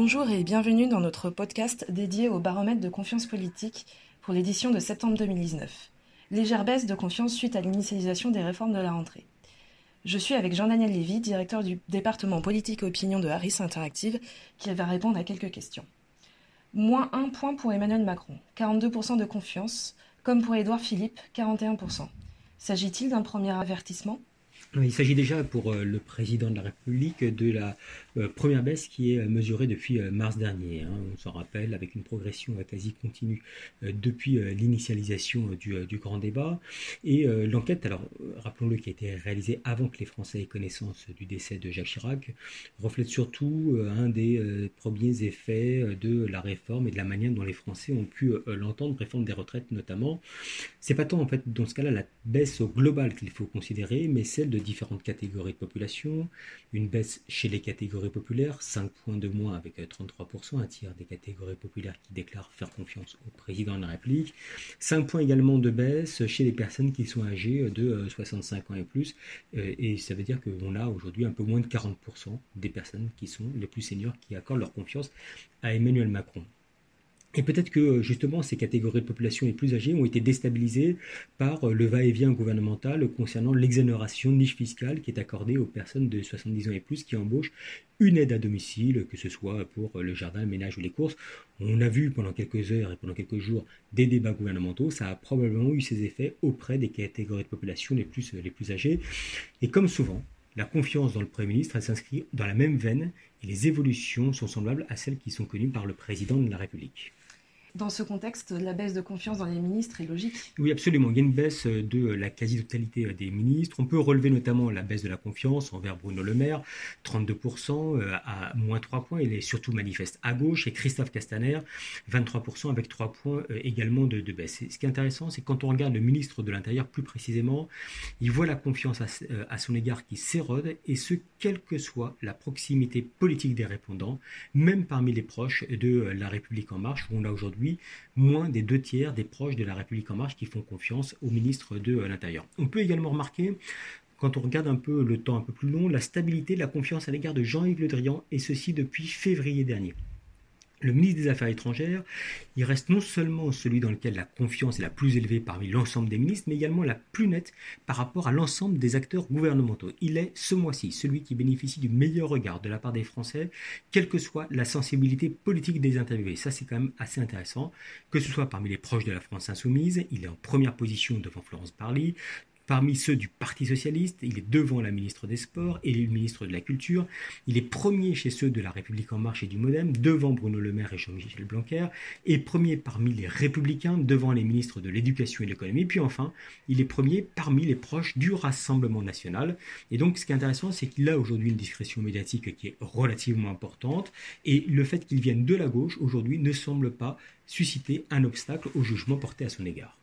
Bonjour et bienvenue dans notre podcast dédié au baromètre de confiance politique pour l'édition de septembre 2019. Légère baisse de confiance suite à l'initialisation des réformes de la rentrée. Je suis avec Jean-Daniel Lévy, directeur du département politique et opinion de Harris Interactive, qui va répondre à quelques questions. Moins un point pour Emmanuel Macron, 42% de confiance, comme pour Édouard Philippe, 41%. S'agit-il d'un premier avertissement? Il s'agit déjà pour euh, le président de la République de la euh, première baisse qui est mesurée depuis euh, mars dernier. Hein. On s'en rappelle avec une progression quasi continue depuis l'initialisation du, grand débat. Et l'enquête, alors rappelons-le, qui a été réalisée avant que les Français aient connaissance du décès de Jacques Chirac, reflète surtout un des premiers effets de la réforme et de la manière dont les Français ont pu l'entendre, réforme des retraites notamment. C'est pas tant en fait dans ce cas-là la baisse globale qu'il faut considérer, mais celle de différentes catégories de population, une baisse chez les catégories populaires, 5 points de moins avec 33%, un tiers des catégories populaires qui déclarent faire confiance au président de la République, 5 points également de baisse chez les personnes qui sont âgées de 65 euh, ans et plus, euh, et ça veut dire qu'on a aujourd'hui un peu moins de 40% des personnes qui sont les plus seniors qui accordent leur confiance à Emmanuel Macron. Et peut-être que justement ces catégories de population les plus âgées ont été déstabilisées par le va-et-vient gouvernemental concernant l'exonération niche fiscale qui est accordée aux personnes de 70 ans et plus qui embauchent une aide à domicile, que ce soit pour le jardin, le ménage ou les courses. On a vu pendant quelques heures et pendant quelques jours des débats gouvernementaux, ça a probablement eu ses effets auprès des catégories de population les plus âgées. Et comme souvent, la confiance dans le Premier ministre s'inscrit dans la même veine et les évolutions sont semblables à celles qui sont connues par le président de la République. Dans ce contexte, la baisse de confiance dans les ministres est logique Oui, absolument. Il y a une baisse de la quasi-totalité des ministres. On peut relever notamment la baisse de la confiance envers Bruno Le Maire, 32% euh, à moins 3 points. Il est surtout manifeste à gauche. Et Christophe Castaner, 23% avec 3 points euh, également de, baisse. ce qui est intéressant, c'est quand on regarde le ministre de l'Intérieur plus précisément, il voit la confiance à, euh, à son égard qui s'érode, et ce, quelle que soit la proximité politique des répondants, même parmi les proches de la République en marche, où on a aujourd'hui moins des deux tiers des proches de la République en marche qui font confiance au ministre de l'Intérieur. On peut également remarquer quand on regarde un peu le temps un peu plus long, la stabilité de la confiance à l'égard de Jean-Yves Le Drian, et ceci depuis février dernier le ministre des Affaires étrangères, il reste non seulement celui dans lequel la confiance est la plus élevée parmi l'ensemble des ministres, mais également la plus nette par rapport à l'ensemble des acteurs gouvernementaux. Il est ce mois-ci celui qui bénéficie du meilleur regard de la part des Français, quelle que soit la sensibilité politique des interviewés. Ça, c'est quand même assez intéressant. Que ce soit parmi les proches de la France insoumise, il est en première position devant Florence Parly, Parmi ceux du Parti socialiste, il est devant la ministre des Sports et le ministre de la Culture. Il est premier chez ceux de la République en marche et du Modem, devant Bruno Le Maire et Jean-Michel Blanquer, et premier parmi les Républicains, devant les ministres de l'Éducation et de l'Économie. Puis enfin, il est premier parmi les proches du Rassemblement national. Et donc, ce qui est intéressant, c'est qu'il a aujourd'hui une discrétion médiatique qui est relativement importante, et le fait qu'il vienne de la gauche aujourd'hui ne semble pas susciter un obstacle au jugement porté à son égard.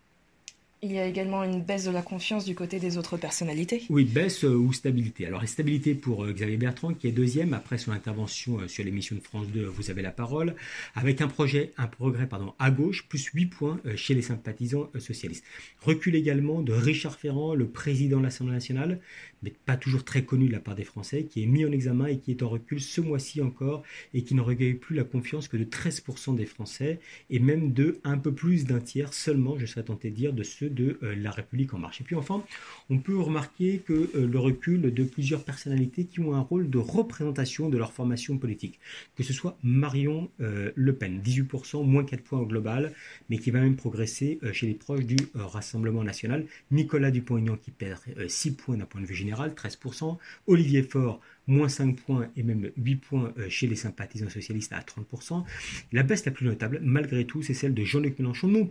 Il y a également une baisse de la confiance du côté des autres personnalités. Oui, baisse euh, ou stabilité. Alors, stabilité pour euh, Xavier Bertrand, qui est deuxième après son intervention euh, sur l'émission de France 2, Vous avez la parole, avec un projet, un progrès pardon, à gauche, plus 8 points chez les sympathisants socialistes. Recul également de Richard Ferrand, le président de l'Assemblée nationale, mais pas toujours très connu de la part des Français, qui est mis en examen et qui est en recul ce mois-ci encore, et qui ne recueille plus la confiance que de 13% des Français, et même de un peu plus d'un tiers seulement, je serais tenté de dire, de ceux de euh, La République en marche. Et puis enfin, on peut remarquer que euh, le recul de plusieurs personnalités qui ont un rôle de représentation de leur formation politique, que ce soit Marion euh, Le Pen, 18%, moins 4 points au global, mais qui va même progresser chez les proches du Rassemblement national, Nicolas Dupont-Aignan qui perd 6 points d'un point de vue général, 13%, Olivier Faure, moins 5 points et même 8 points chez les sympathisants socialistes à 30%. La baisse la plus notable, malgré tout, c'est celle de Jean-Luc Mélenchon, non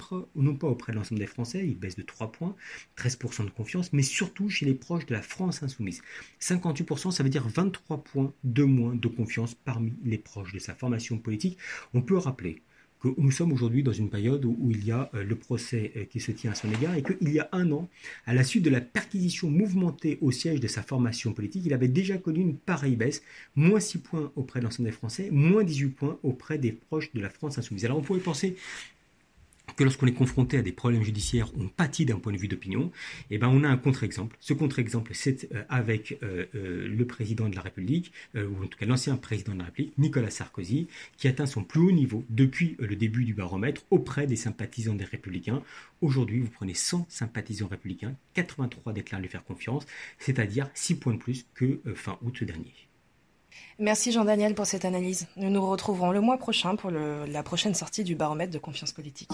pas auprès de l'ensemble des Français, il baisse de 3 points, 13% de confiance, mais surtout chez les proches de la France insoumise. 58%, ça veut dire 23 points de moins de confiance parmi les proches de sa formation politique. On peut rappeler nous sommes aujourd'hui dans une période où, il y a euh, le procès euh, qui se tient à son égard et qu'il y a un an, à la suite de la perquisition mouvementée au siège de sa formation politique, il avait déjà connu une pareille baisse, moins 6 points auprès de l'ensemble des Français, moins 18 points auprès des proches de la France insoumise. Alors on pourrait penser que lorsqu'on est confronté à des problèmes judiciaires, on pâtit d'un point de vue d'opinion, eh ben on a un contre-exemple. Ce contre-exemple, c'est euh, avec euh, euh, le président de la République, ou en tout cas l'ancien président de la République, Nicolas Sarkozy, qui atteint son plus haut niveau depuis le début du baromètre auprès des sympathisants des Républicains. Aujourd'hui, vous prenez 100 sympathisants républicains, 83 déclarent lui faire confiance, c'est-à-dire 6 points de plus que fin août dernier. Merci Jean-Daniel pour cette analyse. Nous nous retrouverons le mois prochain pour la prochaine sortie du baromètre de confiance politique.